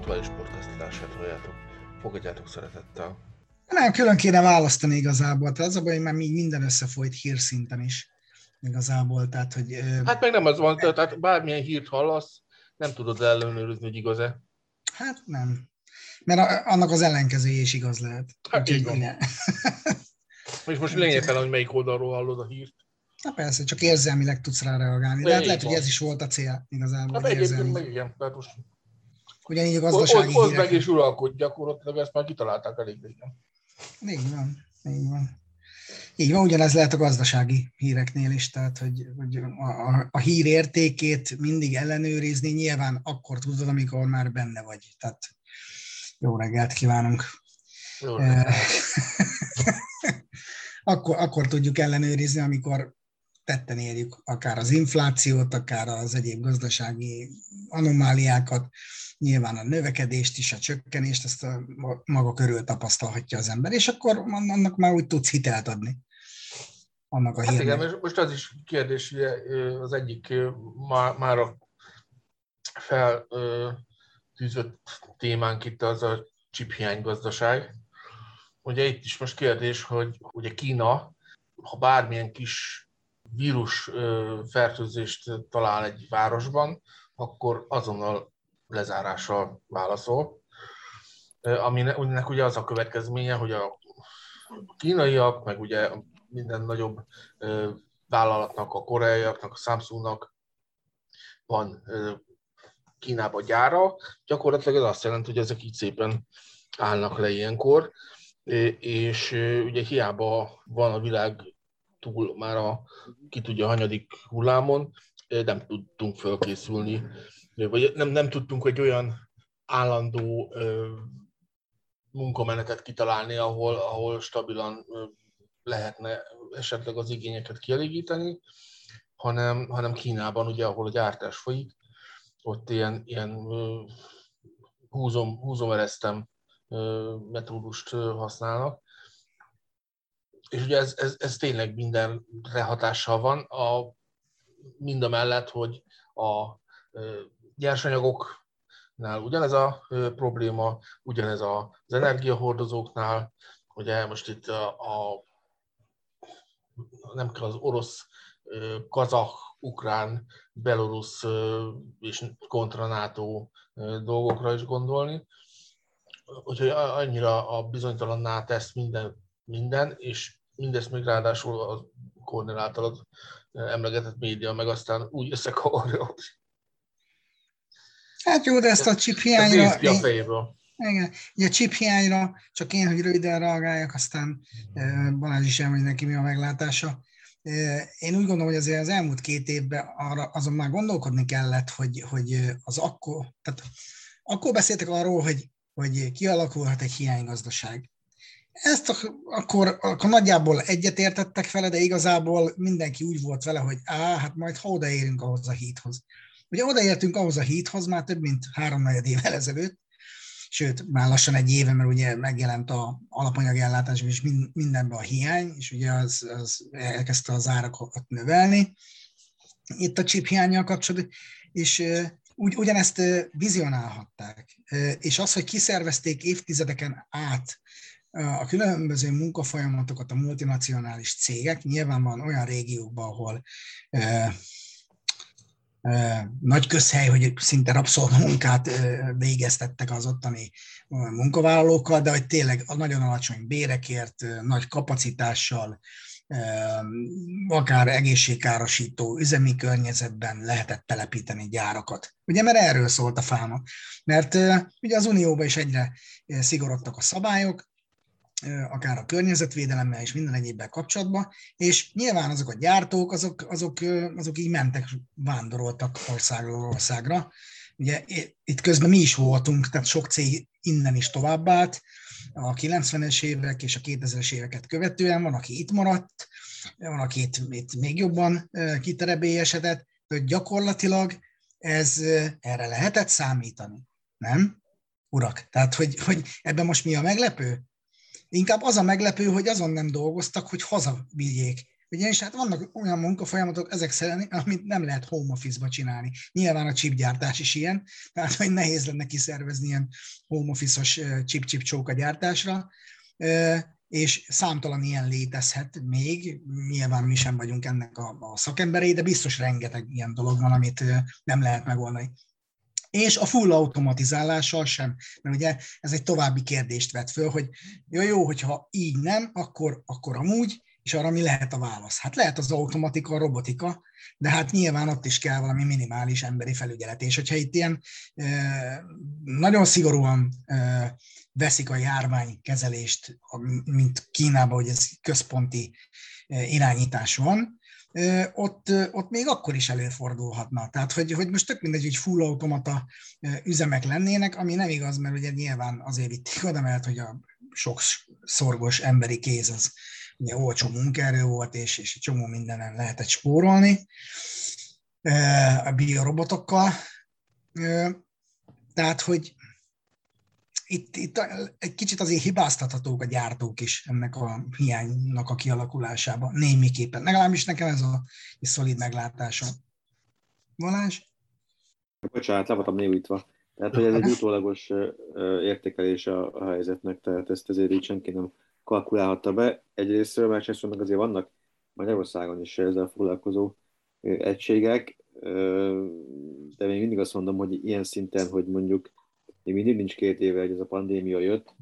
aktuális podcast adását halljátok. Fogadjátok szeretettel. Nem, külön kéne választani igazából. Tehát az a baj, hogy már minden összefolyt hírszinten is igazából. Tehát, hogy, hát meg nem az van, tehát bármilyen hírt hallasz, nem tudod ellenőrizni, hogy igaz-e. Hát nem. Mert annak az ellenkezője is igaz lehet. Hát így van. És most lényegtelen, hogy melyik oldalról hallod a hírt. Na persze, csak érzelmileg tudsz rá reagálni. De hát lehet, hogy ez is volt a cél igazából. Hát egyébként meg igen. Tehát most Ugyanígy a gazdasági Ott meg is uralkodj gyakorlatilag, ezt már kitalálták elég régen. Így van, így van. Így van, ugyanez lehet a gazdasági híreknél is, tehát hogy, hogy a, a, a hír értékét mindig ellenőrizni, nyilván akkor tudod, amikor már benne vagy. Tehát jó reggelt kívánunk. Jó reggelt. akkor, akkor tudjuk ellenőrizni, amikor tetten érjük akár az inflációt, akár az egyéb gazdasági anomáliákat, nyilván a növekedést is, a csökkenést, ezt a maga körül tapasztalhatja az ember, és akkor annak már úgy tudsz hitelt adni. Annak a hát igen, most az is kérdés, ugye az egyik már a feltűzött témánk itt az a csiphiány gazdaság. Ugye itt is most kérdés, hogy ugye Kína, ha bármilyen kis vírus fertőzést talál egy városban, akkor azonnal lezárással válaszol. Aminek ugye az a következménye, hogy a kínaiak, meg ugye minden nagyobb vállalatnak, a koreaiaknak, a Samsungnak van Kínában gyára, gyakorlatilag ez azt jelenti, hogy ezek így szépen állnak le ilyenkor, és ugye hiába van a világ túl már a ki tudja hanyadik hullámon, nem tudtunk felkészülni, vagy nem, nem tudtunk egy olyan állandó munkamenetet kitalálni, ahol, ahol stabilan lehetne esetleg az igényeket kielégíteni, hanem, hanem Kínában, ugye, ahol a gyártás folyik, ott ilyen, ilyen húzom, húzom eresztem metódust használnak, és ugye ez, ez, ez tényleg mindenre hatással van, a, mind a mellett, hogy a nyersanyagoknál ugyanez a probléma, ugyanez az energiahordozóknál, ugye most itt a, a nem kell az orosz, kazah, ukrán, belorusz és kontra NATO dolgokra is gondolni. Úgyhogy annyira a bizonytalanná tesz minden, minden, és mindezt még ráadásul a Kornél általad emlegetett média, meg aztán úgy összekavarja. Hát jó, de ezt a chip hiányra... Ez a fejéből. Igen, ugye a chip hiányra, csak én, hogy röviden reagáljak, aztán Balázs is elmegy neki mi a meglátása. Én úgy gondolom, hogy azért az elmúlt két évben arra, azon már gondolkodni kellett, hogy, hogy az akkor, tehát akkor beszéltek arról, hogy, hogy kialakulhat egy hiánygazdaság. Ezt akkor, akkor nagyjából egyetértettek vele, de igazából mindenki úgy volt vele, hogy á, hát majd ha odaérünk ahhoz a híthoz. Ugye odaértünk ahhoz a híthoz már több mint három évvel ezelőtt, sőt, már lassan egy éve, mert ugye megjelent a alapanyagellátásban is mindenben a hiány, és ugye az, az elkezdte az árakat növelni. Itt a chip hiányjal kapcsolatban, és ugy, ugyanezt vizionálhatták. És az, hogy kiszervezték évtizedeken át a különböző munkafolyamatokat a multinacionális cégek, nyilván van olyan régiókban, ahol nagy közhely, hogy szinte rabszolgamunkát végeztettek az ottani munkavállalókkal, de hogy tényleg a nagyon alacsony bérekért, nagy kapacitással, akár egészségkárosító üzemi környezetben lehetett telepíteni gyárakat. Ugye, mert erről szólt a fáma. Mert ugye az Unióban is egyre szigorodtak a szabályok, akár a környezetvédelemmel és minden egyébben kapcsolatban, és nyilván azok a gyártók, azok, azok, azok így mentek, vándoroltak országról országra. Ugye itt közben mi is voltunk, tehát sok cég innen is továbbált, a 90-es évek és a 2000-es éveket követően, van, aki itt maradt, van, aki itt, itt még jobban kiterebélyesedett, hogy gyakorlatilag ez erre lehetett számítani, nem? Urak, tehát hogy, hogy ebben most mi a meglepő? Inkább az a meglepő, hogy azon nem dolgoztak, hogy hazavigyék Ugyanis hát vannak olyan munkafolyamatok ezek szerint, amit nem lehet home office-ba csinálni. Nyilván a chipgyártás is ilyen, tehát hogy nehéz lenne kiszervezni ilyen home office-os chip-chip csóka gyártásra, és számtalan ilyen létezhet még, nyilván mi sem vagyunk ennek a, a szakemberei, de biztos rengeteg ilyen dolog van, amit nem lehet megoldani. És a full automatizálással sem, mert ugye ez egy további kérdést vet föl, hogy jó, jó, hogyha így nem, akkor, akkor amúgy, és arra mi lehet a válasz? Hát lehet az automatika, a robotika, de hát nyilván ott is kell valami minimális emberi felügyelet. És hogyha itt ilyen nagyon szigorúan veszik a járványkezelést, mint Kínában, hogy ez központi irányítás van, ott, ott még akkor is előfordulhatna. Tehát, hogy, hogy most tök mindegy, hogy full automata üzemek lennének, ami nem igaz, mert ugye nyilván azért vitték oda, mert hogy a sok szorgos emberi kéz az ugye olcsó munkaerő volt, és, és egy csomó mindenen lehetett spórolni a biorobotokkal. Tehát, hogy itt, itt egy kicsit azért hibáztathatók a gyártók is ennek a hiánynak a kialakulásában, némiképpen. Legalábbis nekem ez a egy szolid meglátása. Valás? Bocsánat, le voltam névítva. Tehát, hogy ez egy utólagos értékelés a, helyzetnek, tehát ezt azért így senki nem kalkulálhatta be. Egyrésztről, másrészt azért vannak Magyarországon is ezzel foglalkozó egységek, de még mindig azt mondom, hogy ilyen szinten, hogy mondjuk még mindig nincs két éve, hogy ez a pandémia jött,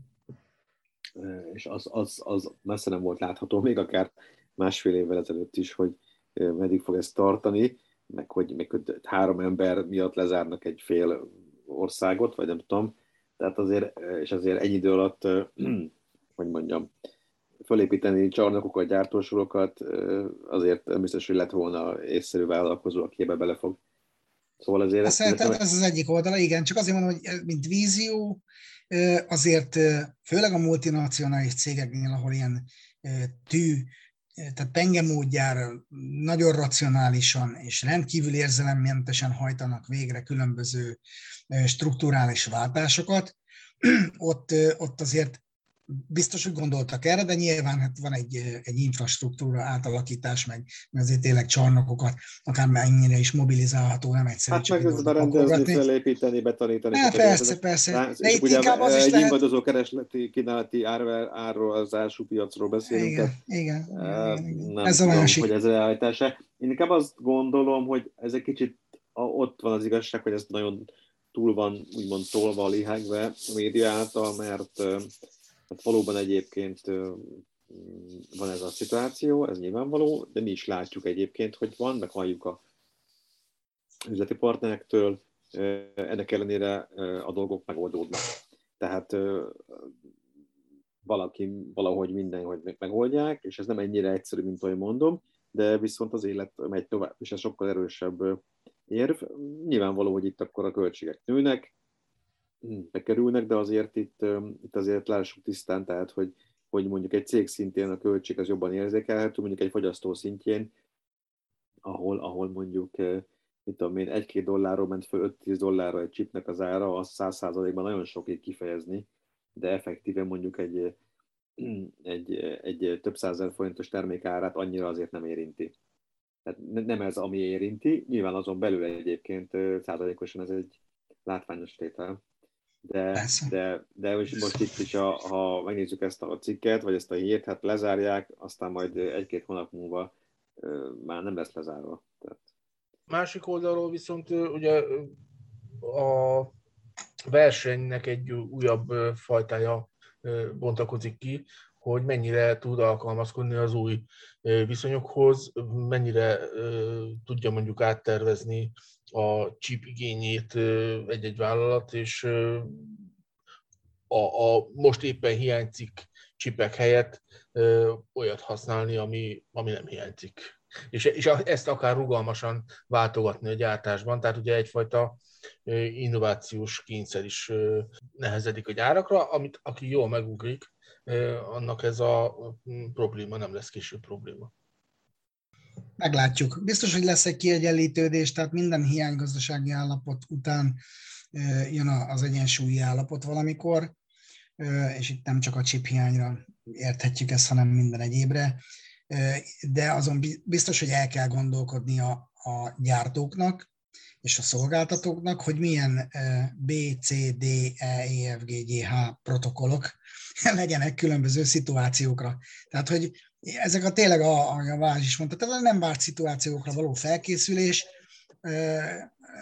és az, az, az messze nem volt látható, még akár másfél évvel ezelőtt is, hogy meddig fog ezt tartani, meg hogy még három ember miatt lezárnak egy fél országot, vagy nem tudom. Tehát azért, és azért ennyi idő alatt, hogy mondjam, felépíteni csarnokokat, gyártósorokat, azért nem biztos, hogy lett volna észszerű vállalkozó, aki ebbe belefog Szóval azért... Ezt, szerintem ez az egyik oldala, igen, csak azért mondom, hogy mint vízió, azért főleg a multinacionális cégeknél, ahol ilyen tű, tehát pengemódjára nagyon racionálisan és rendkívül érzelemmentesen hajtanak végre különböző strukturális váltásokat, ott, ott azért biztos, hogy gondoltak erre, de nyilván hát van egy, egy infrastruktúra átalakítás, meg, azért tényleg csarnokokat, akár mennyire is mobilizálható, nem egyszerű. Hát meg ez a rendezni, felépíteni, betanítani. Hát persze, persze. Rá, de itt inkább az is lehet... keresleti, kínálati első piacról beszélünk. Igen, igen, igen, igen. Nem ez a másik. hogy ez realitása. Én inkább azt gondolom, hogy ez egy kicsit ott van az igazság, hogy ez nagyon túl van úgymond tolva lihegve a média által, mert Hát valóban egyébként van ez a szituáció, ez nyilvánvaló, de mi is látjuk egyébként, hogy van, meg halljuk a üzleti partnerektől, ennek ellenére a dolgok megoldódnak. Tehát valaki valahogy minden, hogy megoldják, és ez nem ennyire egyszerű, mint ahogy mondom, de viszont az élet megy tovább, és ez sokkal erősebb érv. Nyilvánvaló, hogy itt akkor a költségek nőnek, bekerülnek, de azért itt, itt azért lássuk tisztán, tehát hogy, hogy mondjuk egy cég szintén a költség az jobban érzékelhető, mondjuk egy fogyasztó szintjén, ahol, ahol mondjuk mit tudom én, egy-két dollárról ment föl 5-10 dollárra egy chipnek az ára, az 100%-ban nagyon sok kifejezni, de effektíven mondjuk egy, egy, egy több százezer forintos termék árát annyira azért nem érinti. Tehát nem ez, ami érinti, nyilván azon belül egyébként százalékosan ez egy látványos tétel. De, de, de most, most itt is, a, ha megnézzük ezt a cikket, vagy ezt a hírt, hát lezárják, aztán majd egy-két hónap múlva már nem lesz lezárva. Tehát. Másik oldalról viszont ugye a versenynek egy újabb fajtája bontakozik ki, hogy mennyire tud alkalmazkodni az új viszonyokhoz, mennyire tudja mondjuk áttervezni a chip igényét egy-egy vállalat, és a, a most éppen hiányzik csipek helyett olyat használni, ami, ami nem hiányzik. És, és ezt akár rugalmasan váltogatni a gyártásban, tehát ugye egyfajta innovációs kényszer is nehezedik a gyárakra, amit aki jól megugrik, annak ez a probléma nem lesz később probléma. Meglátjuk. Biztos, hogy lesz egy kiegyenlítődés, tehát minden hiánygazdasági állapot után jön az egyensúlyi állapot valamikor, és itt nem csak a chip hiányra érthetjük ezt, hanem minden egyébre. de azon biztos, hogy el kell gondolkodni a, a gyártóknak és a szolgáltatóknak, hogy milyen B, C, D, E, E, F, G, G, H protokollok legyenek különböző szituációkra. Tehát, hogy ezek a tényleg, a, a Vázs is mondta, tehát a nem várt szituációkra való felkészülés,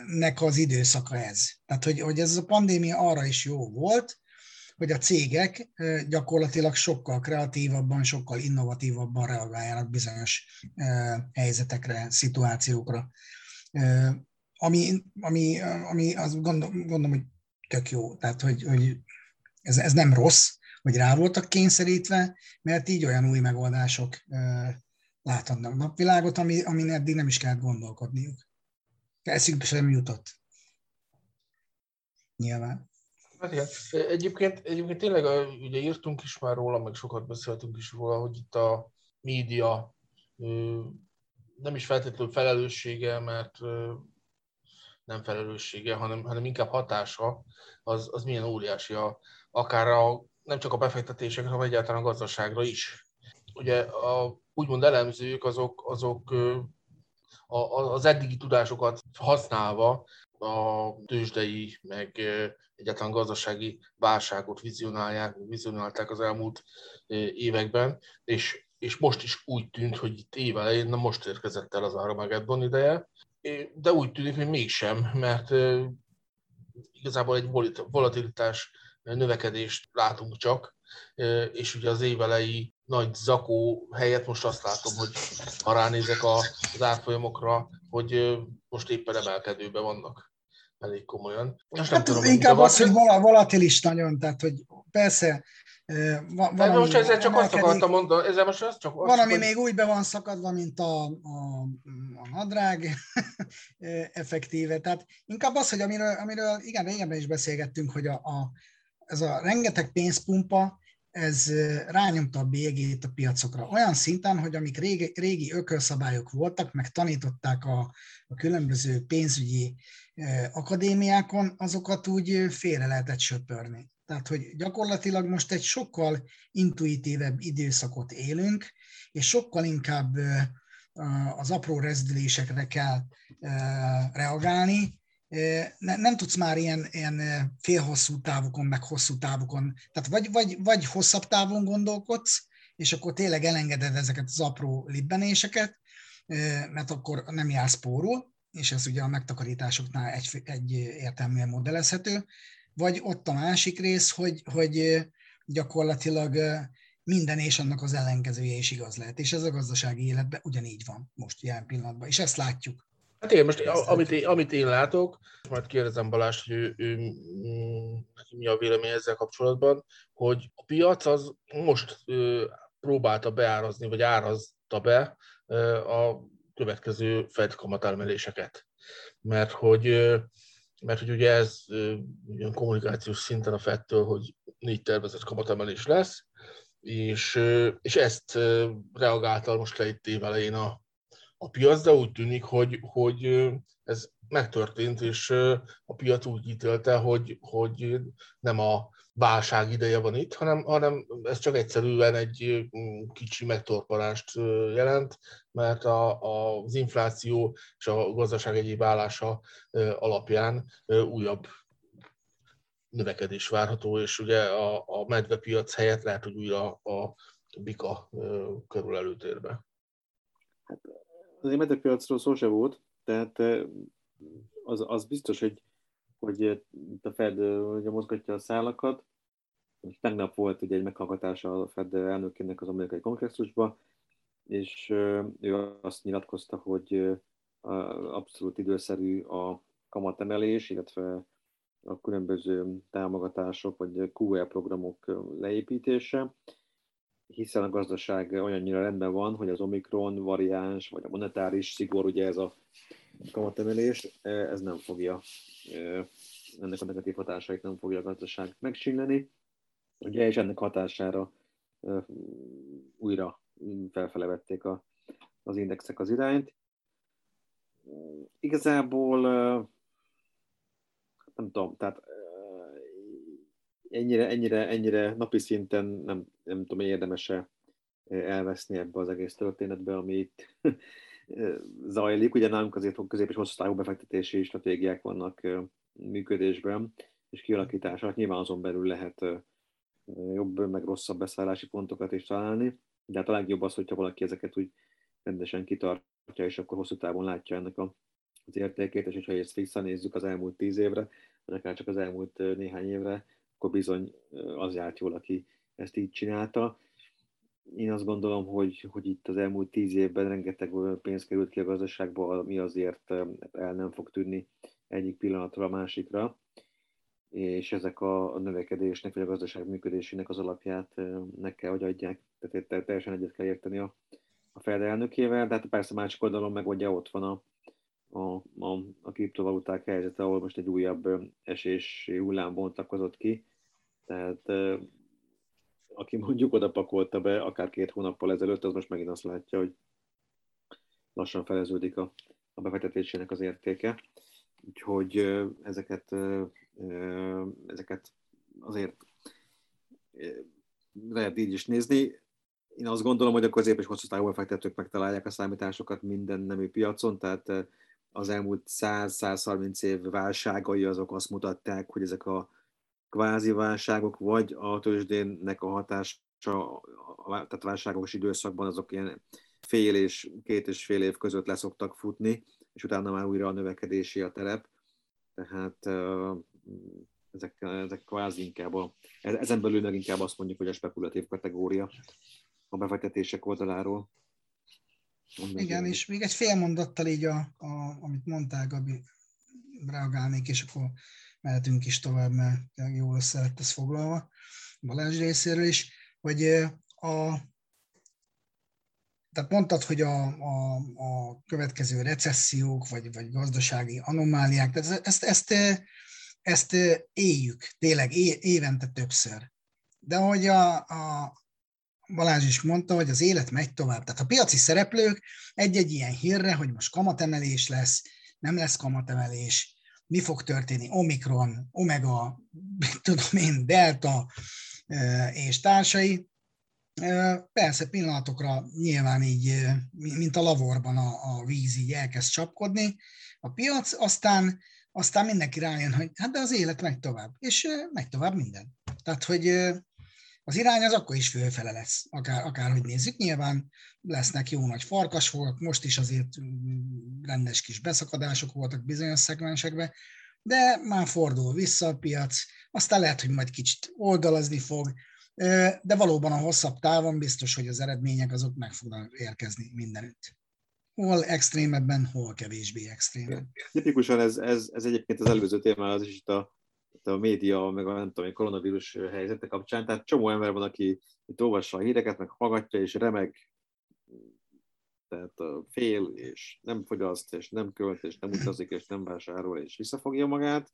nek az időszaka ez. Tehát, hogy, hogy ez a pandémia arra is jó volt, hogy a cégek gyakorlatilag sokkal kreatívabban, sokkal innovatívabban reagáljanak bizonyos helyzetekre, szituációkra. Ami, ami, ami azt gondolom, gondolom, hogy tök jó. Tehát, hogy, hogy ez, ez nem rossz, hogy rá voltak kényszerítve, mert így olyan új megoldások láthatnak napvilágot, ami, amin eddig nem is kellett gondolkodniuk. Eszükbe sem jutott. Nyilván. Hát igen. Egyébként, egyébként tényleg ugye írtunk is már róla, meg sokat beszéltünk is róla, hogy itt a média nem is feltétlenül felelőssége, mert nem felelőssége, hanem, hanem inkább hatása, az, az milyen óriási, a, akár a, nem csak a befektetésekre, hanem egyáltalán a gazdaságra is. Ugye a úgymond elemzők azok, azok a, az eddigi tudásokat használva a tőzsdei, meg egyáltalán gazdasági válságot vizionálják, vizionálták az elmúlt években, és, és most is úgy tűnt, hogy itt évelején, na most érkezett el az Armageddon ideje, de úgy tűnik, hogy mégsem, mert igazából egy volatilitás növekedést látunk csak, és ugye az évelei nagy zakó helyett most azt látom, hogy ha ránézek az árfolyamokra, hogy most éppen emelkedőben vannak elég komolyan. Most nem hát tudom, inkább az, hogy volatilis nagyon, tehát hogy persze van, van most ezzel csak azt akartam mondani, ezzel most azt csak azt, Van, ami hogy... még úgy be van szakadva, mint a, a, a nadrág effektíve. Tehát inkább az, hogy amiről, amiről igen, régebben is beszélgettünk, hogy a, a, ez a rengeteg pénzpumpa, ez rányomta a bélyegét a piacokra. Olyan szinten, hogy amik régi, régi ökölszabályok voltak, meg tanították a, a különböző pénzügyi akadémiákon, azokat úgy félre lehetett söpörni. Tehát, hogy gyakorlatilag most egy sokkal intuitívebb időszakot élünk, és sokkal inkább az apró rezdülésekre kell reagálni, ne, nem tudsz már ilyen, ilyen félhosszú távokon, meg hosszú távokon, tehát vagy, vagy, vagy hosszabb távon gondolkodsz, és akkor tényleg elengeded ezeket az apró libbenéseket, mert akkor nem jársz pórul, és ez ugye a megtakarításoknál egy, egy értelműen modellezhető, vagy ott a másik rész, hogy, hogy gyakorlatilag minden és annak az ellenkezője is igaz lehet. És ez a gazdasági életben ugyanígy van most jelen pillanatban, és ezt látjuk. Hát igen, most amit én, amit én látok, majd kérdezem Balást, hogy ő, ő, mi a vélemény ezzel kapcsolatban, hogy a piac az most próbálta beárazni, vagy árazta be a következő Fed kamatelmeléseket. Mert hogy, mert hogy ugye ez ugyan kommunikációs szinten a Fedtől, hogy négy tervezett kamatemelés lesz, és, és ezt reagálta most le itt évelején a, a piac, de úgy tűnik, hogy, hogy ez megtörtént, és a piac úgy ítélte, hogy, hogy nem a válság ideje van itt, hanem, hanem ez csak egyszerűen egy kicsi megtorpanást jelent, mert a, a, az infláció és a gazdaság egyéb állása alapján újabb növekedés várható, és ugye a, a medvepiac helyett lehet, hogy újra a bika körül előtérbe. Hát azért medvepiacról szó se volt, tehát az, az biztos, hogy, hogy itt a Fed ugye mozgatja a szálakat. Tegnap volt ugye egy meghallgatása a Fed elnökének az amerikai kongresszusban, és ő azt nyilatkozta, hogy abszolút időszerű a kamatemelés, illetve a különböző támogatások vagy QR programok leépítése, hiszen a gazdaság olyannyira rendben van, hogy az Omikron variáns, vagy a monetáris szigor, ugye ez a kamatemelés, ez nem fogja, ennek a negatív hatásait nem fogja a gazdaság megcsinálni, ugye, és ennek hatására újra felfele vették a, az indexek az irányt. Igazából nem tudom, tehát ennyire, ennyire, ennyire napi szinten nem, nem tudom, érdemese elveszni ebbe az egész történetbe, ami itt zajlik. Ugye nálunk azért közép- és hosszú távú befektetési stratégiák vannak működésben és kialakítását. Nyilván azon belül lehet jobb, meg rosszabb beszállási pontokat is találni, de hát a legjobb az, hogyha valaki ezeket úgy rendesen kitartja, és akkor hosszú távon látja ennek a, az értékét, és hogyha ezt visszanézzük az elmúlt tíz évre, vagy akár csak az elmúlt néhány évre, akkor bizony az járt jól, aki ezt így csinálta. Én azt gondolom, hogy, hogy itt az elmúlt tíz évben rengeteg pénz került ki a gazdaságba, ami azért el nem fog tűnni egyik pillanatra a másikra és ezek a, növekedésnek, vagy a gazdaság működésének az alapját meg kell, hogy adják. Tehát teljesen egyet kell érteni a, a Fed elnökével, de hát persze másik oldalon meg ugye ott van a, a, a, a kriptovaluták helyzete, ahol most egy újabb esési hullám bontakozott ki. Tehát aki mondjuk oda pakolta be akár két hónappal ezelőtt, az most megint azt látja, hogy lassan feleződik a, a befektetésének az értéke. Úgyhogy ezeket ezeket azért lehet így is nézni. Én azt gondolom, hogy a közép- és hosszú távú befektetők megtalálják a számításokat minden nemű piacon, tehát az elmúlt 100-130 év válságai azok azt mutatták, hogy ezek a kvázi válságok, vagy a tőzsdénnek a hatása, tehát válságos időszakban azok ilyen fél és két és fél év között leszoktak futni, és utána már újra a növekedési a terep. Tehát ezek, ezek kvázi inkább a, ezen belül meg inkább azt mondjuk, hogy a spekulatív kategória a befektetések oldaláról. Igen, és még egy fél mondattal így, a, a, amit mondtál, Gabi, reagálnék, és akkor mehetünk is tovább, mert jól össze lett ez foglalva Balázs részéről is, hogy a, tehát mondtad, hogy a, a, a következő recessziók, vagy, vagy gazdasági anomáliák, tehát ezt, ezt, ezt éljük, tényleg évente többször. De ahogy a, a Balázs is mondta, hogy az élet megy tovább. Tehát a piaci szereplők egy-egy ilyen hírre, hogy most kamatemelés lesz, nem lesz kamatemelés, mi fog történni, Omikron, Omega, tudom én, Delta és társai, Persze pillanatokra nyilván így, mint a lavorban a, a víz így elkezd csapkodni. A piac, aztán, aztán mindenki rájön, hogy hát de az élet megy tovább, és megy tovább minden. Tehát, hogy az irány az akkor is fölfele lesz, akár, akárhogy nézzük. Nyilván lesznek jó nagy farkasfogak, most is azért mm, rendes kis beszakadások voltak bizonyos szegmensekben, de már fordul vissza a piac, aztán lehet, hogy majd kicsit oldalazni fog, de valóban a hosszabb távon biztos, hogy az eredmények azok meg fognak érkezni mindenütt. Hol extrémebben, hol kevésbé extrém. Tipikusan ez, ez, ez egyébként az előző témán az is itt a, a média, meg a nem tudom, koronavírus helyzete kapcsán. Tehát csomó ember van, aki itt olvassa a híreket, meg hallgatja, és remeg, tehát fél, és nem fogyaszt, és nem költ, és nem utazik, és nem vásárol, és visszafogja magát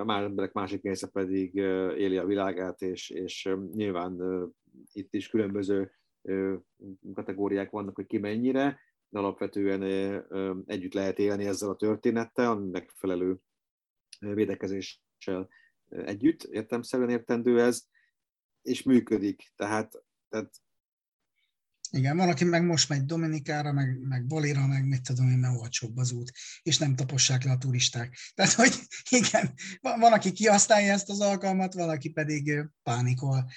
a más emberek másik része pedig éli a világát, és, és nyilván itt is különböző kategóriák vannak, hogy ki mennyire, de alapvetően együtt lehet élni ezzel a történettel, megfelelő védekezéssel együtt, értemszerűen értendő ez, és működik. Tehát, tehát igen, van, aki meg most megy Dominikára, meg, meg Balira, meg mit tudom én, mert olcsóbb az út, és nem tapossák le a turisták. Tehát, hogy igen, van, van aki kihasználja ezt az alkalmat, van, aki pedig pánikol.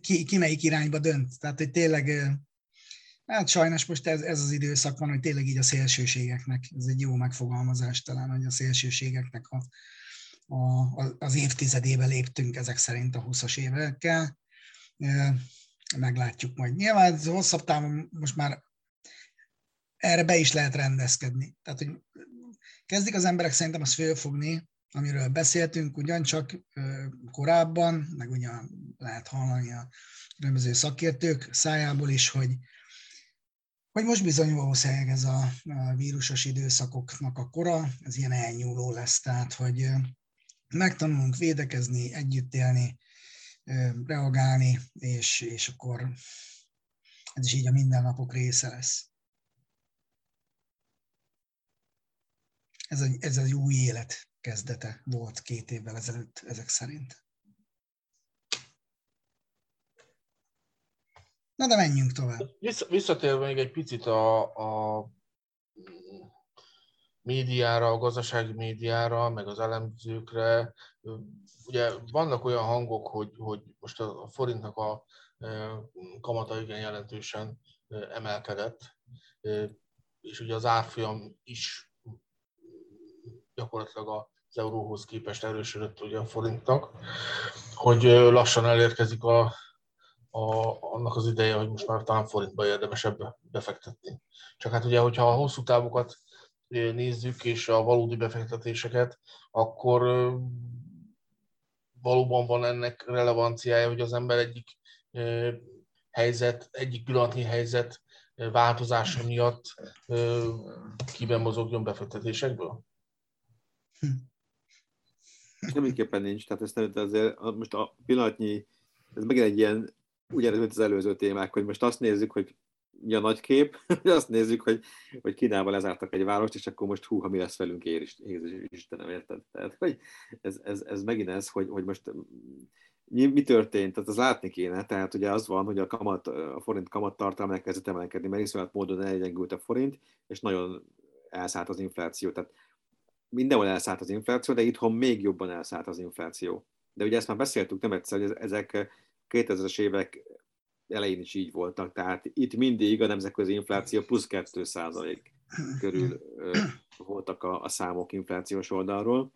Ki, ki melyik irányba dönt. Tehát, hogy tényleg, hát sajnos most ez, ez az időszak van, hogy tényleg így a szélsőségeknek, ez egy jó megfogalmazás talán, hogy a szélsőségeknek a, a, az évtizedébe léptünk ezek szerint a 20-as évekkel meglátjuk majd. Nyilván ez hosszabb távon most már erre be is lehet rendezkedni. Tehát, hogy kezdik az emberek szerintem azt fölfogni, amiről beszéltünk, ugyancsak korábban, meg ugyan lehet hallani a különböző szakértők szájából is, hogy, hogy most bizony valószínűleg ez a, a vírusos időszakoknak a kora, ez ilyen elnyúló lesz, tehát hogy megtanulunk védekezni, együtt élni, reagálni, és, és akkor ez is így a mindennapok része lesz. Ez egy, ez egy új élet kezdete volt két évvel ezelőtt ezek szerint. Na de menjünk tovább. Visszatérve még egy picit a, a médiára, a gazdasági médiára, meg az elemzőkre. Ugye vannak olyan hangok, hogy, hogy most a forintnak a kamata igen jelentősen emelkedett, és ugye az árfolyam is gyakorlatilag az euróhoz képest erősödött ugye a forintnak, hogy lassan elérkezik a, a, annak az ideje, hogy most már talán forintba érdemesebb befektetni. Csak hát ugye, hogyha a hosszú távokat nézzük, és a valódi befektetéseket, akkor valóban van ennek relevanciája, hogy az ember egyik helyzet, egyik pillanatnyi helyzet változása miatt kiben mozogjon befektetésekből? Semmiképpen nincs, tehát ezt nem, azért most a pillanatnyi, ez megint egy ilyen, ugyanez, mint az előző témák, hogy most azt nézzük, hogy mi a nagy kép, azt nézzük, hogy, hogy Kínával lezártak egy várost, és akkor most hú, ha mi lesz velünk, ér Jézus Istenem, érted? Tehát, hogy ez, ez, ez megint ez, hogy, hogy most mi, mi történt, tehát az látni kéne, tehát ugye az van, hogy a, kamat, a forint kamattartalma elkezdett emelkedni, mert iszonyat módon elgyengült a forint, és nagyon elszállt az infláció. Tehát mindenhol elszállt az infláció, de itthon még jobban elszállt az infláció. De ugye ezt már beszéltük nem egyszer, hogy ezek 2000-es évek elején is így voltak, tehát itt mindig a nemzetközi infláció plusz 2 százalék körül voltak a, a számok inflációs oldalról,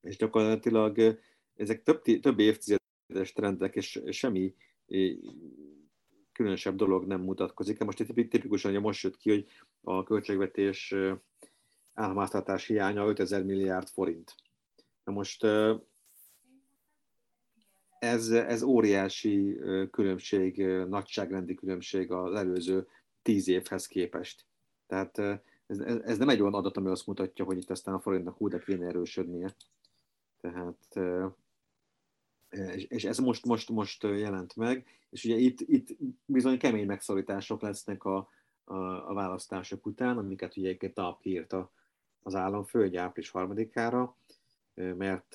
és gyakorlatilag ezek több, több évtizedes trendek, és semmi különösebb dolog nem mutatkozik. Most itt tipikusan hogy most jött ki, hogy a költségvetés államháztartás hiánya 5000 milliárd forint. Na most ez, ez óriási különbség, nagyságrendi különbség az előző tíz évhez képest. Tehát ez, ez nem egy olyan adat, ami azt mutatja, hogy itt aztán a forintnak de kéne erősödnie. Tehát, és ez most, most, most jelent meg, és ugye itt, itt bizony kemény megszorítások lesznek a, a, a választások után, amiket ugye egy nap írt az államfő, egy április harmadikára, mert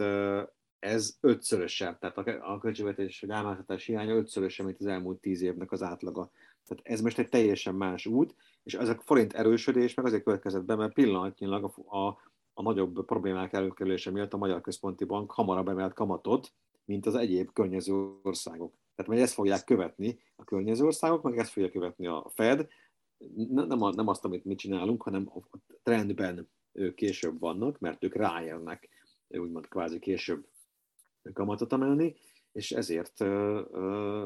ez ötszörösebb, tehát a költségvetés vagy államháztartás hiánya ötszörösebb, mint az elmúlt tíz évnek az átlaga. Tehát ez most egy teljesen más út, és ez a forint erősödés meg azért következett be, mert pillanatnyilag a, a, a nagyobb problémák előkerülése miatt a Magyar Központi Bank hamarabb emelt kamatot, mint az egyéb környező országok. Tehát majd ezt fogják követni a környező országok, meg ezt fogja követni a Fed, nem, a, nem azt, amit mi csinálunk, hanem a trendben ők később vannak, mert ők ráérnek úgymond kvázi később kamatot emelni, és ezért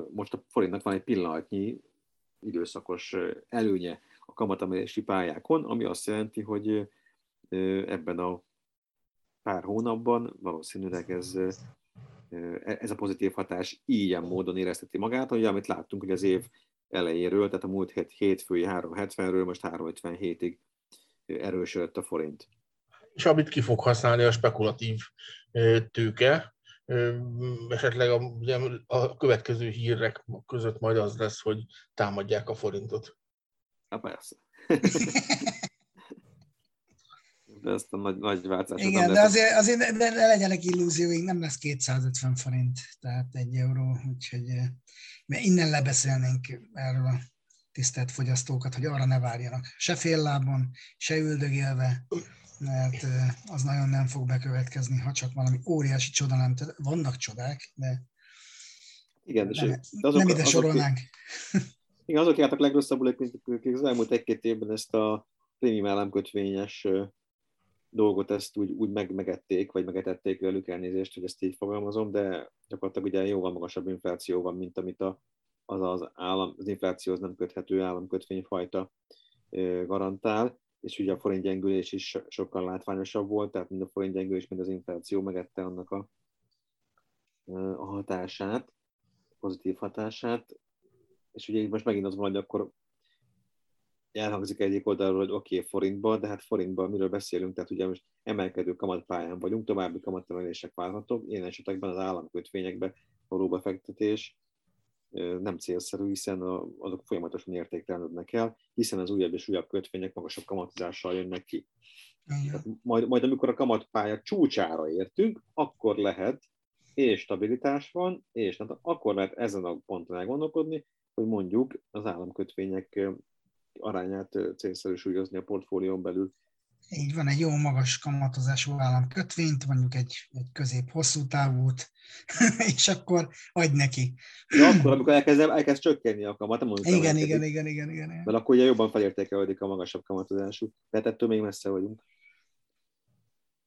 most a forintnak van egy pillanatnyi időszakos előnye a kamatemelési pályákon, ami azt jelenti, hogy ebben a pár hónapban valószínűleg ez, ez a pozitív hatás ilyen módon érezteti magát, hogy amit láttunk, hogy az év elejéről, tehát a múlt hét hétfői 370-ről most 357-ig erősödött a forint. És amit ki fog használni a spekulatív tőke, esetleg a, ugye a következő hírek között majd az lesz, hogy támadják a forintot. Na persze. de ezt a nagy, nagy változás. Igen, de azért, azért de, de legyenek illúzióink, nem lesz 250 forint, tehát egy euró, úgyhogy mert innen lebeszélnénk erről a tisztelt fogyasztókat, hogy arra ne várjanak. Se fél lábon, se üldögélve, mert az nagyon nem fog bekövetkezni, ha csak valami óriási csoda nem. Vannak csodák, de, igen, nem, de azok, nem ide sorolnánk. Azok, igen, azok jártak legrosszabbul, akik az elmúlt egy-két évben ezt a prémium államkötvényes dolgot ezt úgy, úgy meg, megették, vagy megetették velük elnézést, hogy ezt így fogalmazom, de gyakorlatilag ugye jóval magasabb infláció van, mint amit a, az, az, állam, az inflációhoz nem köthető államkötvényfajta garantál és ugye a forint gyengülés is sokkal látványosabb volt, tehát mind a forint gyengülés, mind az infláció megette annak a, a hatását, pozitív hatását, és ugye most megint az van, hogy akkor elhangzik egyik oldalról, hogy oké, okay, forintban, de hát forintban miről beszélünk, tehát ugye most emelkedő kamatpályán vagyunk, további kamatemelések várhatók, ilyen esetekben az államkötvényekbe való befektetés nem célszerű, hiszen azok folyamatosan értéktelenednek el, hiszen az újabb és újabb kötvények magasabb kamatizással jönnek ki. Tehát majd, majd amikor a kamatpálya csúcsára értünk, akkor lehet és stabilitás van, és hát akkor lehet ezen a ponton elgondolkodni, hogy mondjuk az államkötvények arányát célszerű súlyozni a portfólión belül. Így van, egy jó magas kamatozású államkötvényt, mondjuk egy, egy közép-hosszú távút, és akkor adj neki. De akkor, amikor elkezd, elkezd csökkenni a kamat, nem mondtam, igen, igen, igen, igen, igen, igen. Mert akkor ugye jobban felértékelődik a magasabb kamatozású. Tehát ettől még messze vagyunk.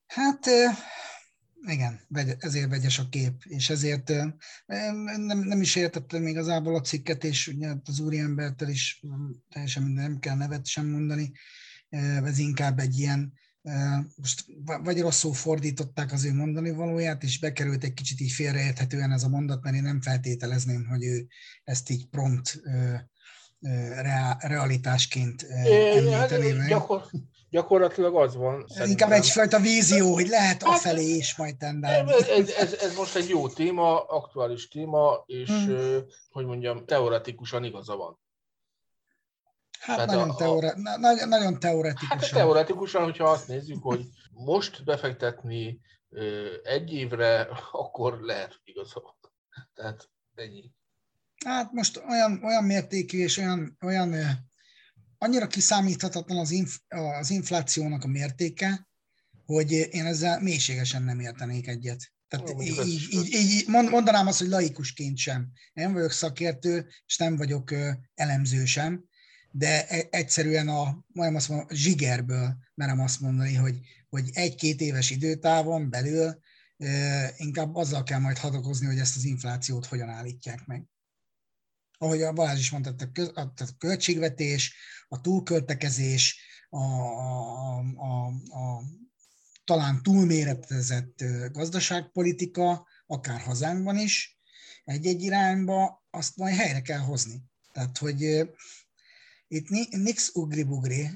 Hát igen, ezért vegyes a kép, és ezért nem, nem is értettem még az a cikket, és ugye az úriembertel is teljesen minden, nem kell nevet sem mondani, ez inkább egy ilyen, most vagy rosszul fordították az ő mondani valóját, és bekerült egy kicsit így félreérthetően ez a mondat, mert én nem feltételezném, hogy ő ezt így prompt realitásként említeni meg. Gyakor, gyakorlatilag az van. Szerintem. Inkább egyfajta vízió, hogy lehet hát, afelé is majd tendálni. Ez, ez, ez, most egy jó téma, aktuális téma, és hmm. hogy mondjam, teoretikusan igaza van. Hát Tehát nagyon, a, teore, na, nagyon teoretikusan. Hát teoretikusan, hogyha azt nézzük, hogy most befektetni egy évre, akkor lehet igaza. Tehát ennyi. Hát most olyan, olyan mértékű és olyan, olyan annyira kiszámíthatatlan az, inf, az inflációnak a mértéke, hogy én ezzel mélységesen nem értenék egyet. Tehát Ó, így, így, így, mondanám azt, hogy laikusként sem. Én vagyok szakértő, és nem vagyok elemző sem, de e, egyszerűen a, majd azt mondom, a zsigerből merem azt mondani, hogy, hogy egy-két éves időtávon belül inkább azzal kell majd hadakozni, hogy ezt az inflációt hogyan állítják meg ahogy a Balázs is mondta, a költségvetés, a túlköltekezés, a, a, a, a talán túlméretezett gazdaságpolitika, akár hazánkban is, egy-egy irányba, azt majd helyre kell hozni. Tehát, hogy itt nix ugri-bugri.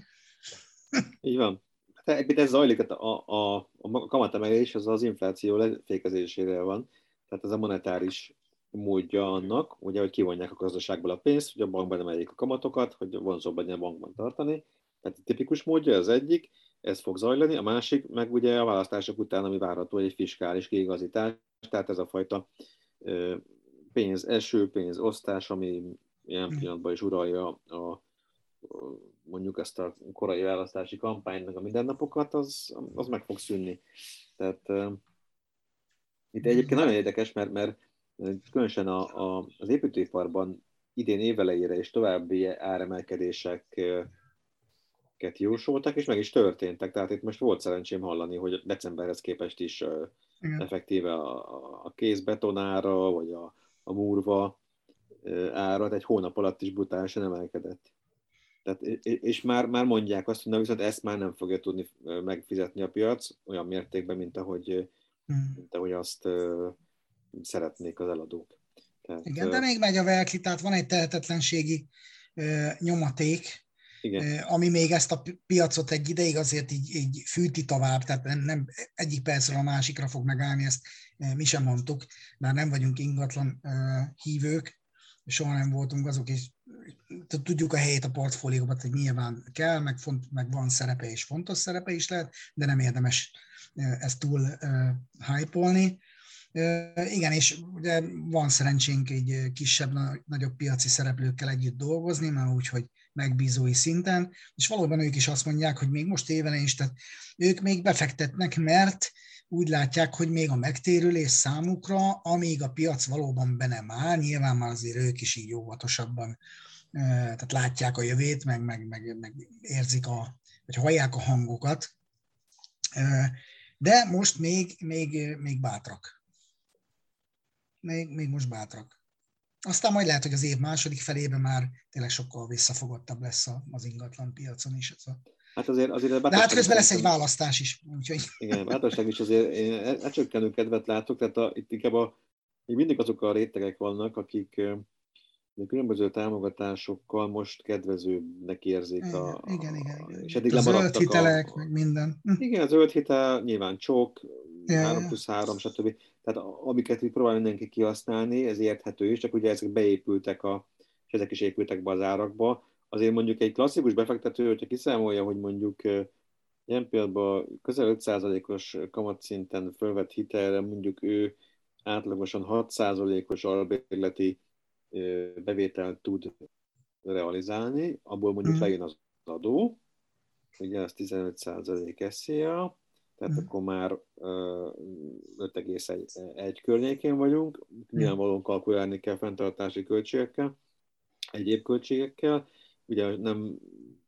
Így van. Hát ez zajlik, a, a, a kamatemelés az az infláció lefékezésére van, tehát ez a monetáris módja annak, ugye, hogy kivonják a gazdaságból a pénzt, hogy a bankban emeljék a kamatokat, hogy vonzóbb legyen a bankban tartani. Tehát a tipikus módja az egyik, ez fog zajlani, a másik meg ugye a választások után, ami várható egy fiskális kiigazítás, tehát ez a fajta pénz eső, pénz osztás, ami ilyen hmm. pillanatban is uralja a mondjuk ezt a korai választási kampányt, meg a mindennapokat, az, az meg fog szűnni. Tehát uh, itt egyébként nagyon érdekes, mert, mert különösen a, a, az építőiparban idén évelejére és további áremelkedéseket jósoltak, és meg is történtek. Tehát itt most volt szerencsém hallani, hogy decemberhez képest is Igen. effektíve a, a kézbetonára, vagy a, a múrva árat egy hónap alatt is brutálisan emelkedett. Tehát, és már, már mondják azt, hogy na viszont ezt már nem fogja tudni megfizetni a piac olyan mértékben, mint ahogy, hmm. mint ahogy azt szeretnék az eladók. Tehát, Igen, de még megy a velki, tehát van egy tehetetlenségi nyomaték, igen. ami még ezt a piacot egy ideig azért így, így fűti tovább, tehát nem, nem egyik percről a másikra fog megállni, ezt mi sem mondtuk, mert nem vagyunk ingatlan hívők, soha nem voltunk azok, és tudjuk a helyét a portfólióban, hogy nyilván kell, meg, font, meg van szerepe és fontos szerepe is lehet, de nem érdemes ezt túl uh, hype-olni. Igen, és ugye van szerencsénk egy kisebb, nagyobb piaci szereplőkkel együtt dolgozni, már úgy, hogy megbízói szinten, és valóban ők is azt mondják, hogy még most éven is, tehát ők még befektetnek, mert úgy látják, hogy még a megtérülés számukra, amíg a piac valóban be nem áll, nyilván már azért ők is így óvatosabban, tehát látják a jövét, meg, meg, meg, meg érzik a, vagy hallják a hangokat, de most még, még, még bátrak még, még most bátrak. Aztán majd lehet, hogy az év második felében már tényleg sokkal visszafogottabb lesz az ingatlan piacon is. Ez a... Hát azért, azért De hát közben lesz egy választás is. Úgyhogy... Igen, bátorság is azért én elcsökkenő kedvet látok, tehát a, itt inkább a, még mindig azok a rétegek vannak, akik a különböző támogatásosokkal most kedvezőbbnek érzik igen, a, igen, igen, igen. És eddig a zöld hitelek, a, meg minden. Igen, a zöld hitel nyilván csok, ja, 3 plusz 3, stb. Tehát amiket így próbál mindenki kihasználni, ez érthető is, csak ugye ezek beépültek, a, és ezek is épültek be az árakba. Azért mondjuk egy klasszikus befektető, hogyha kiszámolja, hogy mondjuk ilyen pillanatban közel 5%-os kamatszinten fölvett hitelre mondjuk ő átlagosan 6%-os albérleti bevételt tud realizálni, abból mondjuk mm. lejön az adó, ugye ez 15% SZIA, tehát mm. akkor már 5,1 környékén vagyunk, nyilvánvalóan kalkulálni kell fenntartási költségekkel, egyéb költségekkel, ugye nem,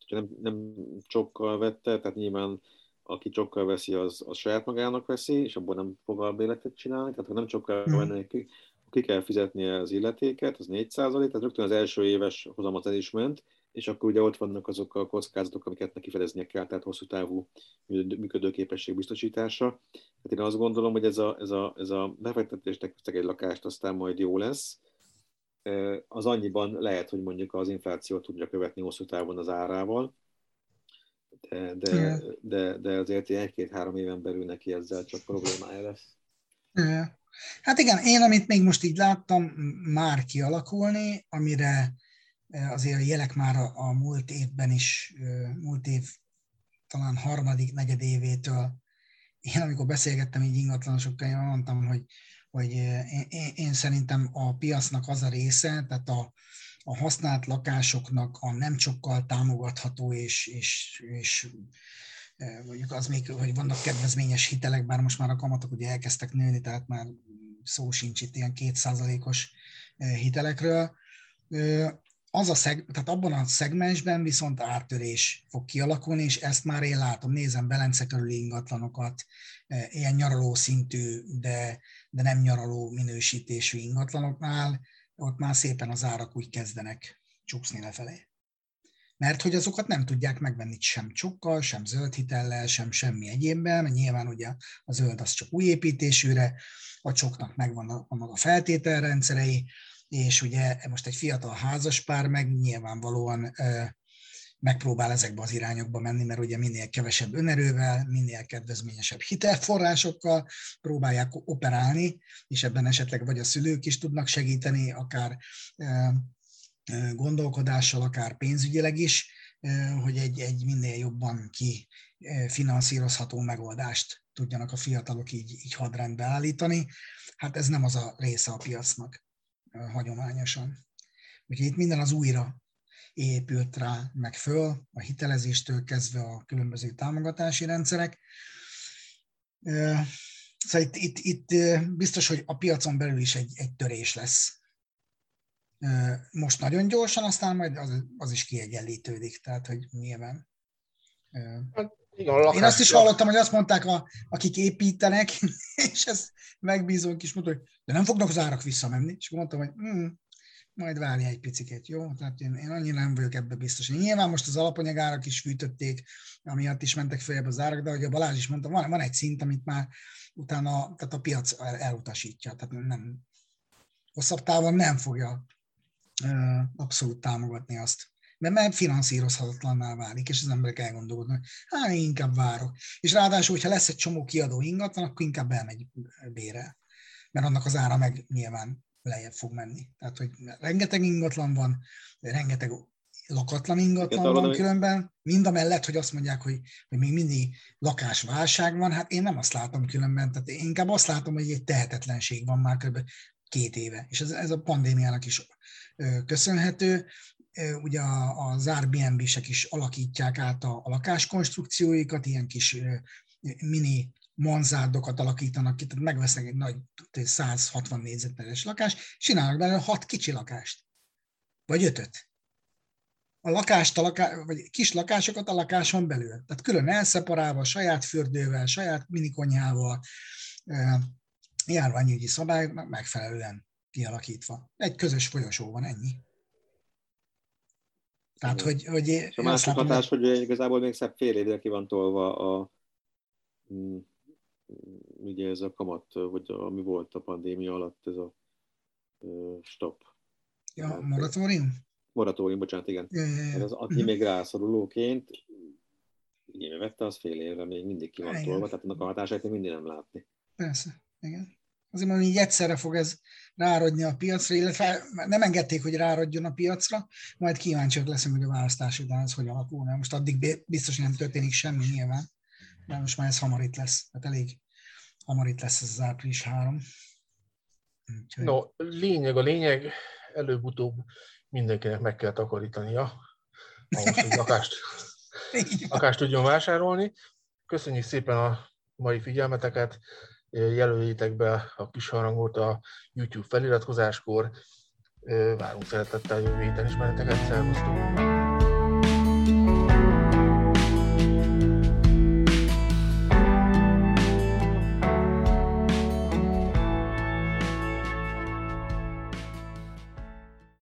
nem, nem csokkal vette, tehát nyilván aki csokkal veszi, az, az saját magának veszi, és abból nem fog albéletet csinálni, tehát ha nem csokkal mm. venni, ki, ki kell fizetnie az illetéket, az 4% tehát rögtön az első éves hozamat el is ment, és akkor ugye ott vannak azok a kockázatok, amiket neki fedeznie kell, tehát hosszú távú működőképesség biztosítása. Tehát én azt gondolom, hogy ez a, ez a, ez a befektetésnek egy lakást, aztán majd jó lesz. Az annyiban lehet, hogy mondjuk az inflációt tudja követni hosszú távon az árával, de, de, de, de azért egy-két-három éven belül neki ezzel csak problémája lesz. Hát igen, én amit még most így láttam már kialakulni, amire azért a jelek már a, a múlt évben is, múlt év talán harmadik, negyed évétől, én amikor beszélgettem így ingatlanosokkal, én mondtam, hogy, hogy én, én, én szerintem a piacnak az a része, tehát a, a használt lakásoknak a nem sokkal támogatható és, és, és mondjuk az még, hogy vannak kedvezményes hitelek, bár most már a kamatok ugye elkezdtek nőni, tehát már szó sincs itt ilyen kétszázalékos hitelekről. Az a szeg, tehát abban a szegmensben viszont ártörés fog kialakulni, és ezt már én látom, nézem Belence körüli ingatlanokat, ilyen nyaraló szintű, de, de nem nyaraló minősítésű ingatlanoknál, ott már szépen az árak úgy kezdenek csúszni lefelé. Mert hogy azokat nem tudják megvenni sem csokkal, sem zöld hitellel, sem semmi egyébben, mert nyilván ugye a zöld az csak új építésűre, a csoknak megvannak a feltételrendszerei, és ugye most egy fiatal házaspár meg nyilvánvalóan megpróbál ezekbe az irányokba menni, mert ugye minél kevesebb önerővel, minél kedvezményesebb hitelforrásokkal próbálják operálni, és ebben esetleg vagy a szülők is tudnak segíteni, akár gondolkodással, akár pénzügyileg is, hogy egy, egy minél jobban ki finanszírozható megoldást tudjanak a fiatalok így, így hadrendbe állítani. Hát ez nem az a része a piacnak hagyományosan. Úgyhogy itt minden az újra épült rá meg föl, a hitelezéstől kezdve a különböző támogatási rendszerek. Szóval itt, itt, itt biztos, hogy a piacon belül is egy, egy törés lesz. Most nagyon gyorsan, aztán majd az, az is kiegyenlítődik, tehát hogy nyilván. Hát, igen, Én azt is hallottam, hogy azt mondták, a, akik építenek, és ezt megbízók is mondta, hogy de nem fognak az árak visszamenni. És mondtam, hogy hm, majd várj egy picit, jó? Tehát én, én annyira nem vagyok ebbe biztos. Nyilván most az alapanyagárak is fűtötték, amiatt is mentek följebb az árak, de ahogy a Balázs is mondta, van, van egy szint, amit már utána tehát a piac el, elutasítja. Tehát nem, hosszabb távon nem fogja abszolút támogatni azt mert már finanszírozhatatlanná válik, és az emberek elgondolkodnak, hát én inkább várok. És ráadásul, hogyha lesz egy csomó kiadó ingatlan, akkor inkább elmegy bére, mert annak az ára meg nyilván lejjebb fog menni. Tehát, hogy rengeteg ingatlan van, rengeteg lakatlan ingatlan van különben, mind a mellett, hogy azt mondják, hogy, hogy még mindig lakásválság van, hát én nem azt látom különben, tehát én inkább azt látom, hogy egy tehetetlenség van már kb. Két éve, és ez, ez a pandémiának is köszönhető, ugye az Airbnb-sek is alakítják át a, a lakáskonstrukcióikat, ilyen kis mini manzárdokat alakítanak ki, tehát megvesznek egy nagy 160 négyzetméteres lakást, csinálnak belőle hat kicsi lakást, vagy ötöt. A lakást, a laká, vagy kis lakásokat a lakáson belül. Tehát külön elszeparálva, saját fürdővel, saját minikonyhával, járványügyi szabályoknak megfelelően kialakítva. Egy közös folyosó van, ennyi. Tehát, hogy, hogy és a másik látom, hatás, hogy igazából még szebb fél évre ki van tolva a, mm, ugye ez a kamat, vagy ami volt a pandémia alatt, ez a stop. Ja, moratórium? Moratórium, bocsánat, igen. Ja, ja, ja. Ez az uh még rászorulóként, így vette, az fél évre még mindig ki van tolva, tehát annak a hatását még mindig nem látni. Persze, igen. Azért mondom, így egyszerre fog ez rárodni a piacra, illetve nem engedték, hogy rárodjon a piacra, majd kíváncsiak leszünk, hogy a választás után ez hogy alakul. Mert most addig biztos, hogy nem történik semmi nyilván, mert most már ez hamar itt lesz. Tehát elég hamar itt lesz ez az április három. Úgyhogy... No, lényeg a lényeg, előbb-utóbb mindenkinek meg kell takarítania, ahhoz, hogy lakást, lakást tudjon vásárolni. Köszönjük szépen a mai figyelmeteket, jelöljétek be a kis harangot a YouTube feliratkozáskor, várunk szeretettel jövő héten is benneteket, szervusztok!